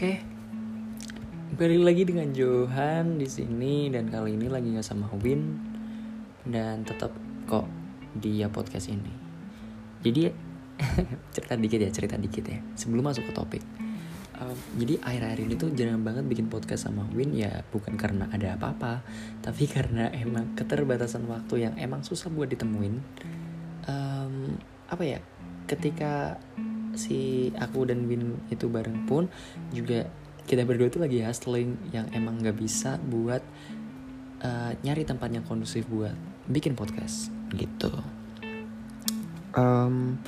Oke. Balik lagi dengan Johan di sini dan kali ini lagi nggak sama Win dan tetap kok dia podcast ini. Jadi cerita dikit ya, cerita dikit ya. Sebelum masuk ke topik. Um, jadi akhir-akhir ini tuh jarang banget bikin podcast sama Win ya bukan karena ada apa-apa, tapi karena emang keterbatasan waktu yang emang susah buat ditemuin. Um, apa ya? Ketika si aku dan Win itu bareng pun juga kita berdua tuh lagi hustling yang emang nggak bisa buat uh, nyari tempat yang kondusif buat bikin podcast gitu. Um,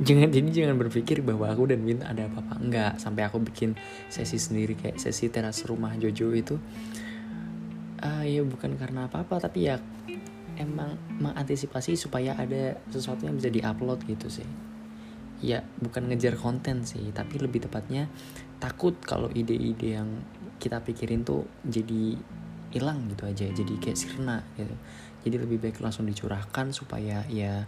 jangan jadi jangan berpikir bahwa aku dan Win ada apa-apa. Enggak sampai aku bikin sesi sendiri kayak sesi teras rumah Jojo itu. Uh, ya bukan karena apa-apa tapi ya emang mengantisipasi supaya ada sesuatu yang bisa diupload gitu sih ya bukan ngejar konten sih tapi lebih tepatnya takut kalau ide-ide yang kita pikirin tuh jadi hilang gitu aja jadi kayak sirna gitu. Jadi lebih baik langsung dicurahkan supaya ya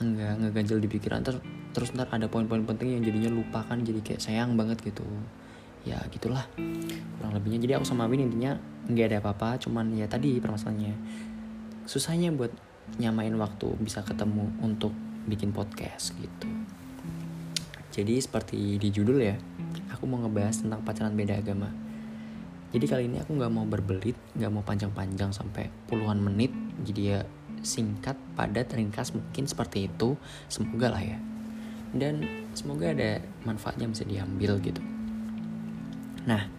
enggak ngeganjel di pikiran. Terus terus ntar ada poin-poin penting yang jadinya lupakan jadi kayak sayang banget gitu. Ya gitulah. Kurang lebihnya. Jadi aku sama Win intinya nggak ada apa-apa cuman ya tadi permasalahannya. Susahnya buat nyamain waktu bisa ketemu untuk bikin podcast gitu jadi seperti di judul ya, aku mau ngebahas tentang pacaran beda agama. Jadi kali ini aku nggak mau berbelit, nggak mau panjang-panjang sampai puluhan menit. Jadi ya singkat, padat, ringkas mungkin seperti itu. Semoga lah ya. Dan semoga ada manfaatnya bisa diambil gitu. Nah,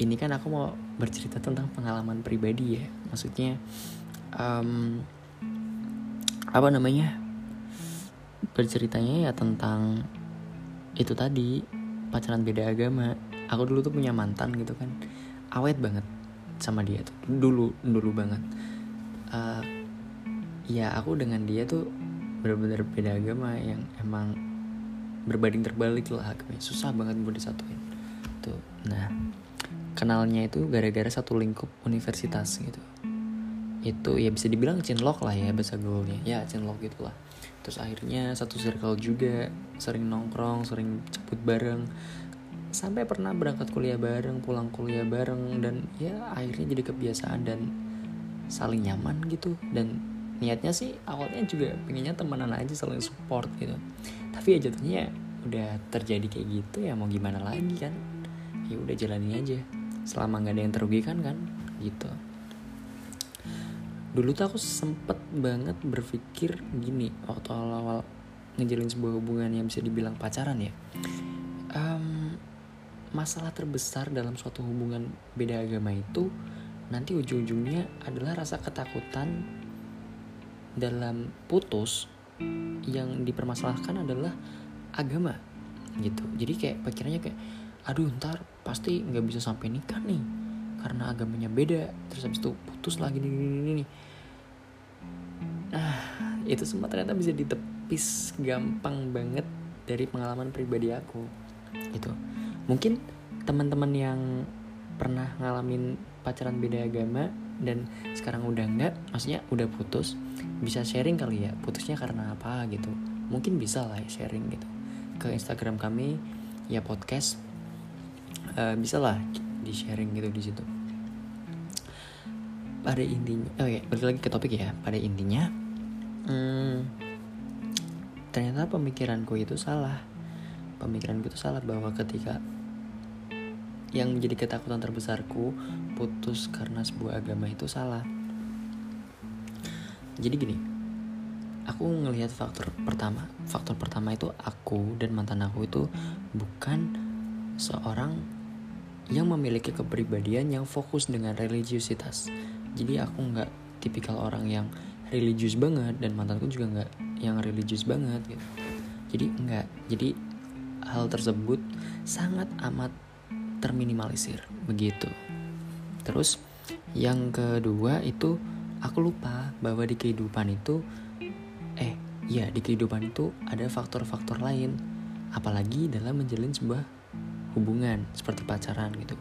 ini kan aku mau bercerita tentang pengalaman pribadi ya. Maksudnya, um, apa namanya? Berceritanya ya tentang itu tadi pacaran beda agama. Aku dulu tuh punya mantan gitu kan awet banget sama dia tuh dulu dulu banget. Uh, ya aku dengan dia tuh benar-benar beda agama yang emang berbanding terbalik lah agamanya susah banget buat disatuin. Tuh nah kenalnya itu gara-gara satu lingkup universitas gitu. Itu ya bisa dibilang cinlok lah ya bahasa gaulnya. Ya cinlok gitulah terus akhirnya satu circle juga sering nongkrong sering ceput bareng. Sampai pernah berangkat kuliah bareng pulang kuliah bareng dan ya akhirnya jadi kebiasaan dan saling nyaman gitu. Dan niatnya sih awalnya juga pengennya temenan aja saling support gitu. Tapi ya jatuhnya udah terjadi kayak gitu ya mau gimana lagi kan? Ya udah jalanin aja. Selama nggak ada yang terugikan kan? Gitu dulu tuh aku sempet banget berpikir gini waktu awal-awal ngejalin sebuah hubungan yang bisa dibilang pacaran ya. Um, masalah terbesar dalam suatu hubungan beda agama itu nanti ujung-ujungnya adalah rasa ketakutan dalam putus yang dipermasalahkan adalah agama gitu. Jadi kayak pikirannya kayak aduh ntar pasti nggak bisa sampai nikah nih karena agamanya beda terus habis itu putus lagi nih, nih, nih nah itu semua ternyata bisa ditepis gampang banget dari pengalaman pribadi aku itu mungkin teman-teman yang pernah ngalamin pacaran beda agama dan sekarang udah enggak maksudnya udah putus bisa sharing kali ya putusnya karena apa gitu. Mungkin bisa lah sharing gitu. Ke Instagram kami ya podcast. Uh, bisa lah di sharing gitu di situ. Pada intinya oh ya balik lagi ke topik ya. Pada intinya hmm, ternyata pemikiranku itu salah. Pemikiranku itu salah bahwa ketika yang menjadi ketakutan terbesarku putus karena sebuah agama itu salah. Jadi gini aku ngelihat faktor pertama faktor pertama itu aku dan mantan aku itu bukan seorang yang memiliki kepribadian yang fokus dengan religiusitas jadi aku nggak tipikal orang yang religius banget dan mantanku juga nggak yang religius banget gitu. Jadi enggak jadi hal tersebut sangat amat terminimalisir. Begitu. Terus yang kedua itu aku lupa bahwa di kehidupan itu eh ya di kehidupan itu ada faktor-faktor lain. Apalagi dalam menjalin sebuah hubungan seperti pacaran gitu.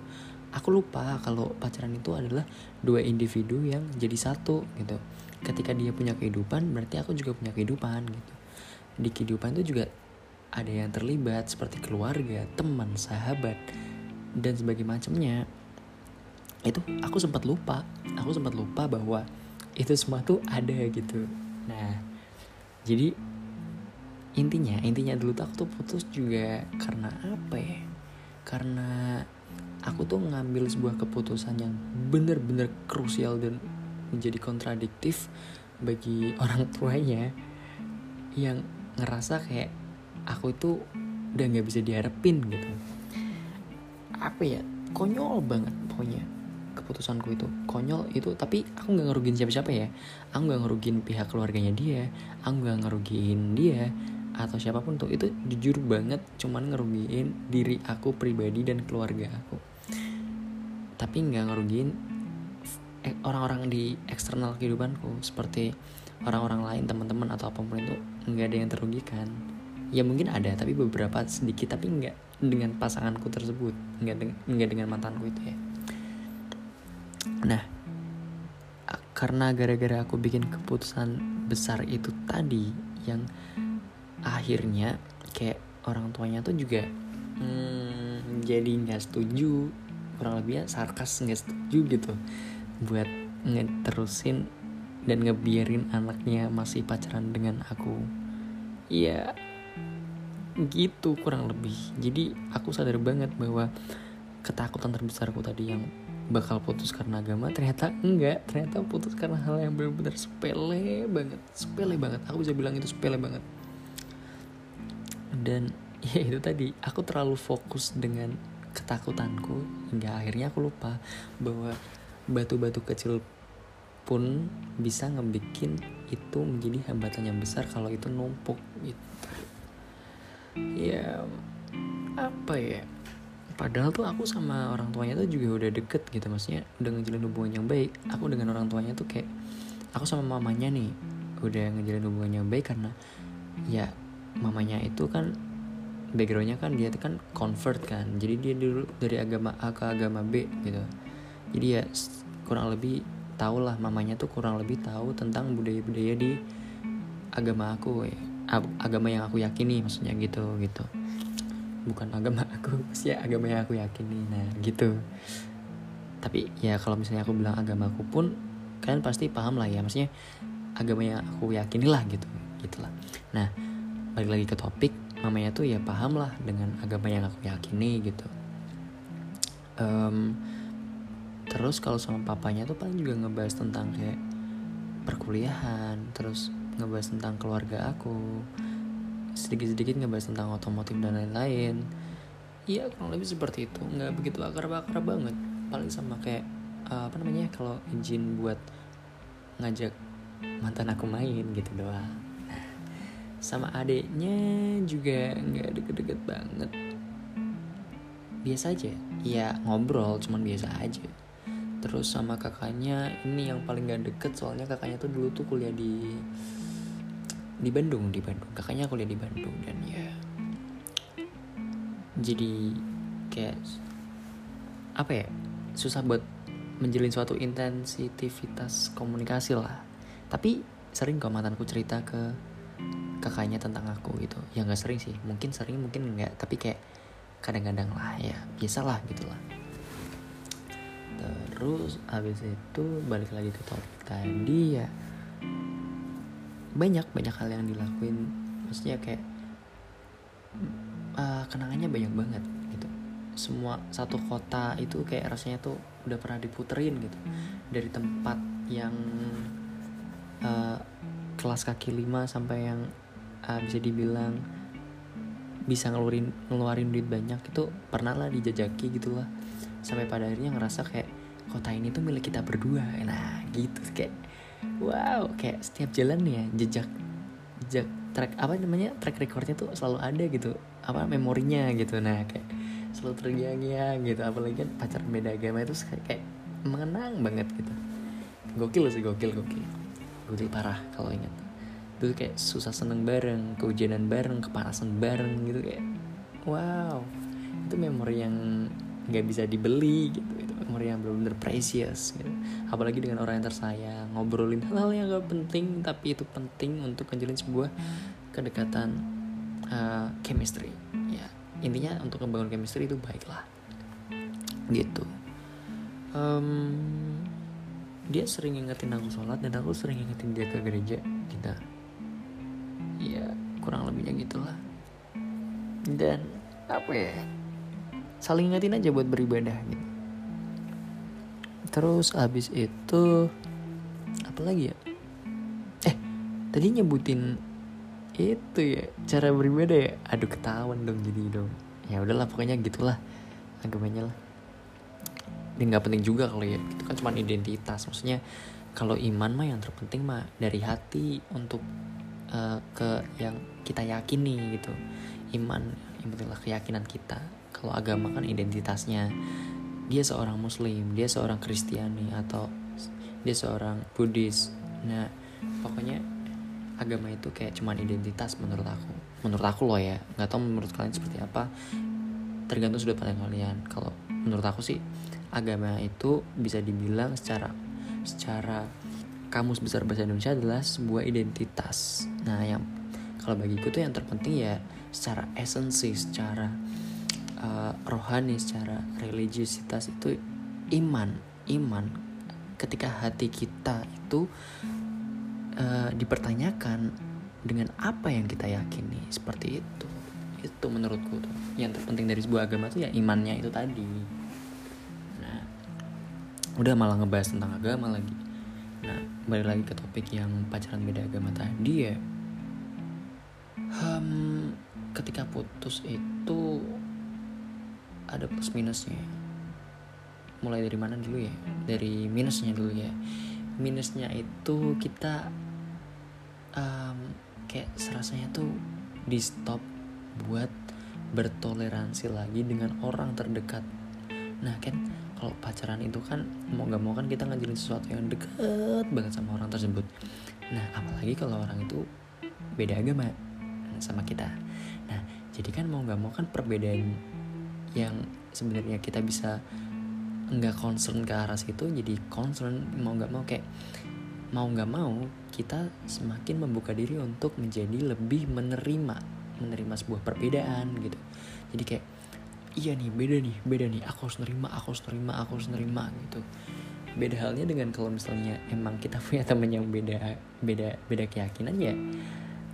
Aku lupa kalau pacaran itu adalah dua individu yang jadi satu gitu. Ketika dia punya kehidupan berarti aku juga punya kehidupan gitu. Di kehidupan itu juga ada yang terlibat seperti keluarga teman sahabat dan sebagai macamnya. Itu aku sempat lupa aku sempat lupa bahwa itu semua tuh ada gitu. Nah jadi intinya intinya dulu tuh aku tuh putus juga karena apa ya karena aku tuh ngambil sebuah keputusan yang bener-bener krusial dan menjadi kontradiktif bagi orang tuanya yang ngerasa kayak aku itu udah nggak bisa diharapin gitu. Apa ya? Konyol banget pokoknya keputusanku itu. Konyol itu tapi aku nggak ngerugiin siapa-siapa ya. Aku nggak ngerugiin pihak keluarganya dia aku nggak ngerugiin dia atau siapa pun tuh itu jujur banget cuman ngerugiin diri aku pribadi dan keluarga aku. Tapi nggak ngerugiin eh, orang-orang di eksternal kehidupanku seperti orang-orang lain teman-teman atau apa pun itu nggak ada yang terugikan ya mungkin ada tapi beberapa sedikit tapi nggak dengan pasanganku tersebut nggak dengan nggak dengan mantanku itu ya. Nah karena gara-gara aku bikin keputusan besar itu tadi yang akhirnya kayak orang tuanya tuh juga hmm, jadi nggak setuju kurang lebihnya sarkas nggak setuju gitu buat ngeterusin dan ngebiarin anaknya masih pacaran dengan aku. Ya gitu kurang lebih. Jadi aku sadar banget bahwa ketakutan terbesarku tadi yang bakal putus karena agama ternyata enggak. Ternyata putus karena hal yang benar-benar sepele banget sepele banget. Aku bisa bilang itu sepele banget dan ya itu tadi aku terlalu fokus dengan ketakutanku hingga akhirnya aku lupa bahwa batu-batu kecil pun bisa ngebikin itu menjadi hambatan yang besar kalau itu numpuk gitu. Ya apa ya? Padahal tuh aku sama orang tuanya tuh juga udah deket gitu maksudnya udah ngejalin hubungan yang baik. Aku dengan orang tuanya tuh kayak aku sama mamanya nih udah ngejalin hubungan yang baik karena ya mamanya itu kan backgroundnya kan dia kan convert kan. Jadi dia dulu dari agama A ke agama B gitu. Jadi ya kurang lebih tau lah mamanya tuh kurang lebih tahu tentang budaya-budaya di agama aku ya. Agama yang aku yakini maksudnya gitu gitu. Bukan agama aku sih agama yang aku yakini nah gitu. Tapi ya kalau misalnya aku bilang agama aku pun kalian pasti paham lah ya maksudnya agama yang aku yakini lah gitu gitulah. Nah balik lagi ke topik mamanya tuh ya paham lah dengan agama yang aku yakini gitu. Um, terus kalau sama papanya tuh paling juga ngebahas tentang kayak perkuliahan terus ngebahas tentang keluarga aku sedikit-sedikit ngebahas tentang otomotif dan lain-lain. Iya kurang lebih seperti itu. Nggak begitu akar-akar banget. Paling sama kayak uh, apa namanya kalau izin buat ngajak mantan aku main gitu doang sama adiknya juga nggak deket-deket banget. Biasa aja. Ya ngobrol cuman biasa aja. Terus sama kakaknya ini yang paling gak deket soalnya kakaknya tuh dulu tuh kuliah di di Bandung di Bandung. Kakaknya kuliah di Bandung dan ya jadi kayak apa ya susah buat menjalin suatu intensitivitas komunikasi lah. Tapi sering kok mantanku cerita ke kakaknya tentang aku gitu. Ya nggak sering sih. Mungkin sering mungkin nggak. Tapi kayak kadang-kadang lah ya biasalah gitulah terus habis itu balik lagi ke topik tadi ya banyak banyak hal yang dilakuin. Maksudnya kayak uh, kenangannya banyak banget gitu. Semua satu kota itu kayak rasanya tuh udah pernah diputerin gitu. Dari tempat yang uh, kelas kaki lima sampai yang uh, bisa dibilang bisa ngeluarin ngeluarin duit banyak itu pernah lah dijajaki gitulah sampai pada akhirnya ngerasa kayak kota ini tuh milik kita berdua. Nah gitu kayak wow kayak setiap jalan ya jejak jejak track apa namanya track recordnya tuh selalu ada gitu. Apa memorinya gitu. Nah kayak selalu terngiang gitu. Apalagi kan pacaran beda agama itu kayak, kayak mengenang banget gitu. Gokil sih gokil gokil. Gokil parah kalau ingat itu kayak susah seneng bareng kehujanan bareng kepanasan bareng gitu kayak wow. Itu memori yang nggak bisa dibeli gitu. Itu memori yang benar-benar precious gitu. Apalagi dengan orang yang tersayang ngobrolin hal-hal yang gak penting tapi itu penting untuk menjalin sebuah kedekatan uh, chemistry. Ya intinya untuk membangun chemistry itu baiklah. Gitu. Um, dia sering ingetin aku sholat dan aku sering ingetin dia ke gereja kita kurang lebihnya gitulah. Dan apa ya saling ingetin aja buat beribadah gitu. Terus abis itu apa lagi ya? Eh tadi nyebutin itu ya cara beribadah ya? Aduh ketahuan dong jadi dong. Ya udahlah pokoknya gitulah agamanya lah. Dan nggak penting juga kalau ya itu kan cuma identitas. Maksudnya kalau iman mah yang terpenting mah dari hati untuk uh, ke yang kita yakini gitu. Iman yang penting lah keyakinan kita. Kalau agama kan identitasnya dia seorang muslim dia seorang kristiani atau dia seorang buddhis. Nah pokoknya agama itu kayak cuman identitas menurut aku. Menurut aku loh ya. Nggak tahu menurut kalian seperti apa. Tergantung sudut pandang kalian. Kalau menurut aku sih agama itu bisa dibilang secara secara kamus besar bahasa Indonesia adalah sebuah identitas. Nah yang kalau bagiku tuh yang terpenting ya secara esensi secara uh, rohani secara religiusitas itu iman iman. Ketika hati kita itu uh, dipertanyakan dengan apa yang kita yakini seperti itu. Itu menurutku tuh. Yang terpenting dari sebuah agama tuh ya imannya itu tadi. Nah udah malah ngebahas tentang agama lagi. Nah balik lagi ke topik yang pacaran beda agama tadi ya um, ketika putus itu ada plus minusnya. Mulai dari mana dulu ya? Dari minusnya dulu ya. Minusnya itu kita um, kayak serasanya tuh di stop buat bertoleransi lagi dengan orang terdekat. Nah kan kalau pacaran itu kan mau gak mau kan kita ngajarin sesuatu yang deket banget sama orang tersebut. Nah apalagi kalau orang itu beda agama sama kita. Nah jadi kan mau gak mau kan perbedaan yang sebenarnya kita bisa nggak concern ke arah situ jadi concern mau nggak mau kayak mau nggak mau kita semakin membuka diri untuk menjadi lebih menerima menerima sebuah perbedaan gitu. Jadi kayak iya nih beda nih beda nih aku harus nerima aku harus nerima aku harus nerima gitu. Beda halnya dengan kalau misalnya emang kita punya teman yang beda beda beda keyakinan ya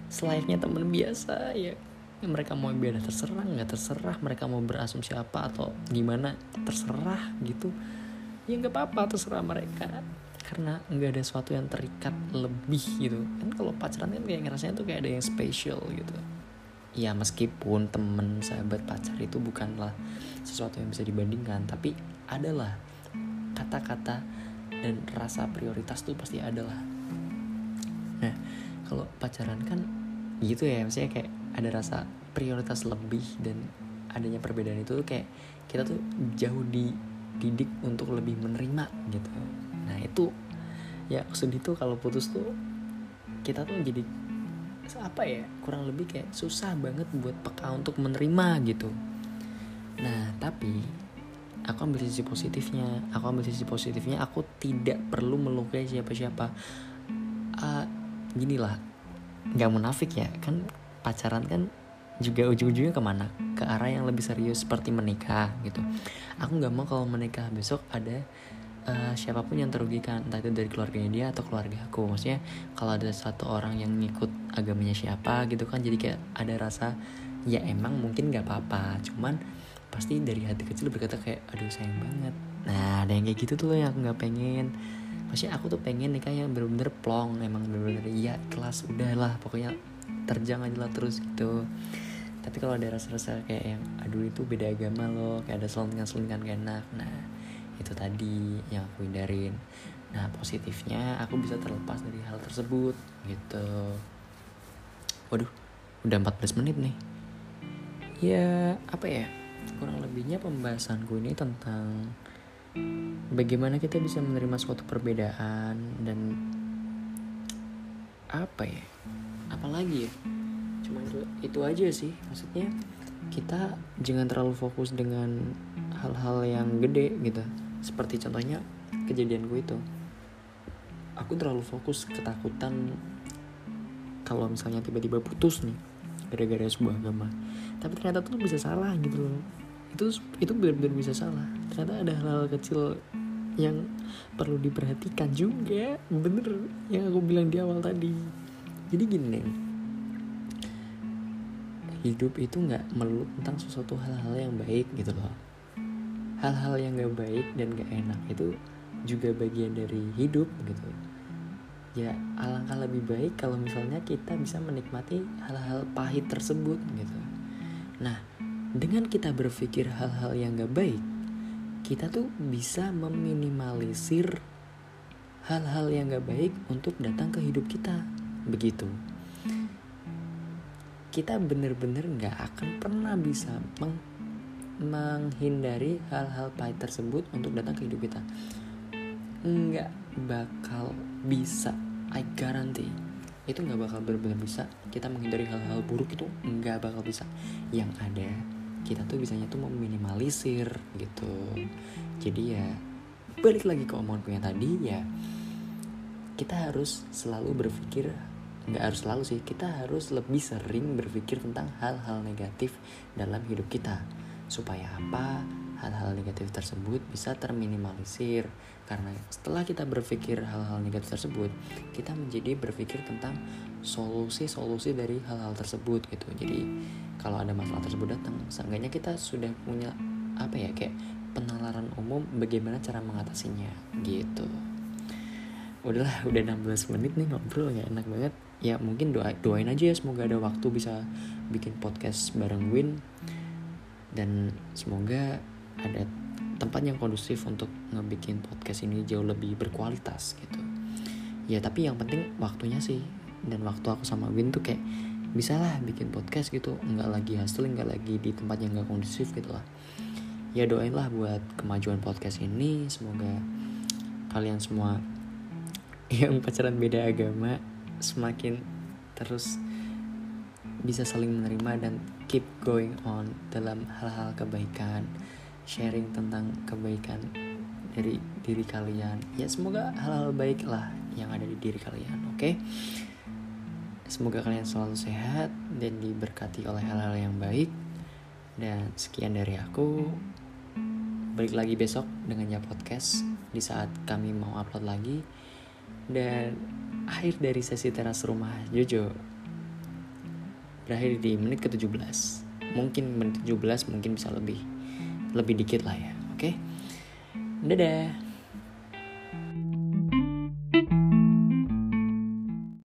selayaknya teman biasa ya. Mereka mau beda terserah nggak terserah mereka mau berasumsi apa atau gimana terserah gitu. Ya nggak apa-apa terserah mereka. Karena nggak ada sesuatu yang terikat lebih gitu. Kan kalau pacaran kan kayak ngerasanya tuh kayak ada yang spesial gitu. Ya meskipun temen sahabat pacar itu bukanlah sesuatu yang bisa dibandingkan tapi adalah kata-kata dan rasa prioritas tuh pasti adalah. Nah kalau pacaran kan gitu ya maksudnya kayak ada rasa prioritas lebih dan adanya perbedaan itu tuh kayak kita tuh jauh dididik untuk lebih menerima gitu. Nah itu ya sedih tuh kalau putus tuh kita tuh jadi apa ya kurang lebih kayak susah banget buat peka untuk menerima gitu. Nah tapi aku ambil sisi positifnya. Aku ambil sisi positifnya aku tidak perlu melukai siapa-siapa gini lah nggak munafik ya. Kan pacaran kan juga ujung-ujungnya ke mana? Ke arah yang lebih serius seperti menikah gitu. Aku nggak mau kalau menikah besok ada uh, siapa pun yang terugikan entah itu dari keluarganya dia atau keluarga aku. Maksudnya kalau ada satu orang yang ngikut agamanya siapa gitu kan jadi kayak ada rasa ya emang mungkin nggak apa-apa. Cuman pasti dari hati kecil berkata kayak aduh sayang banget nah ada yang kayak gitu tuh yang aku nggak pengen. Maksudnya aku tuh pengen nikah yang bener-bener plong emang bener-bener iya kelas udahlah pokoknya terjang aja lah terus gitu. Tapi kalau ada rasa-rasa kayak yang aduh itu beda agama loh kayak ada selingan-selingan gak enak nah itu tadi yang aku hindarin. Nah positifnya aku bisa terlepas dari hal tersebut gitu. Waduh udah 14 menit nih. Ya apa ya kurang lebihnya pembahasanku ini tentang bagaimana kita bisa menerima suatu perbedaan dan apa ya? Apalagi ya? Cuma itu itu aja sih. Maksudnya kita jangan terlalu fokus dengan hal-hal yang gede gitu. Seperti contohnya kejadian gue itu. Aku terlalu fokus ketakutan kalau misalnya tiba-tiba putus nih gara-gara sebuah agama. Tapi ternyata tuh bisa salah gitu loh itu itu benar-benar bisa salah. Ternyata ada hal-hal kecil yang perlu diperhatikan juga. Bener yang aku bilang di awal tadi. Jadi gini hidup itu nggak melulu tentang sesuatu hal-hal yang baik gitu loh. Hal-hal yang gak baik dan gak enak itu juga bagian dari hidup gitu. Ya alangkah lebih baik kalau misalnya kita bisa menikmati hal-hal pahit tersebut gitu. Nah dengan kita berpikir hal-hal yang gak baik kita tuh bisa meminimalisir hal-hal yang gak baik untuk datang ke hidup kita. Begitu. Kita bener-bener gak akan pernah bisa meng menghindari hal-hal pahit tersebut untuk datang ke hidup kita. Nggak bakal bisa I guarantee. Itu nggak bakal benar-benar bisa. Kita menghindari hal-hal buruk itu nggak bakal bisa. Yang ada kita tuh bisanya tuh meminimalisir gitu. Jadi ya balik lagi ke omonganku yang tadi ya kita harus selalu berpikir nggak harus selalu sih kita harus lebih sering berpikir tentang hal-hal negatif dalam hidup kita. Supaya apa? Hal-hal negatif tersebut bisa terminimalisir. Karena setelah kita berpikir hal-hal negatif tersebut kita menjadi berpikir tentang solusi-solusi dari hal-hal tersebut gitu. Jadi kalau ada masalah tersebut datang seenggaknya kita sudah punya apa ya kayak penalaran umum bagaimana cara mengatasinya gitu. Udahlah udah 16 menit nih ngobrol ya enak banget. Ya mungkin doa doain aja ya semoga ada waktu bisa bikin podcast bareng Win. Dan semoga ada tempat yang kondusif untuk ngebikin podcast ini jauh lebih berkualitas gitu. Ya tapi yang penting waktunya sih. Dan waktu aku sama Win tuh kayak bisa lah bikin podcast gitu nggak lagi hustling nggak lagi di tempat yang nggak kondusif gitu lah. Ya doain lah buat kemajuan podcast ini. Semoga kalian semua yang pacaran beda agama semakin terus bisa saling menerima dan keep going on dalam hal-hal kebaikan sharing tentang kebaikan dari diri kalian. Ya semoga hal-hal baik lah yang ada di diri kalian oke? okay? Semoga kalian selalu sehat dan diberkati oleh hal-hal yang baik. Dan sekian dari aku. Balik lagi besok dengan ya podcast di saat kami mau upload lagi. Dan akhir dari sesi teras rumah Jojo. Berakhir di menit ke-17 mungkin menit 17 mungkin bisa lebih. Lebih dikit lah ya oke? Okay? dadah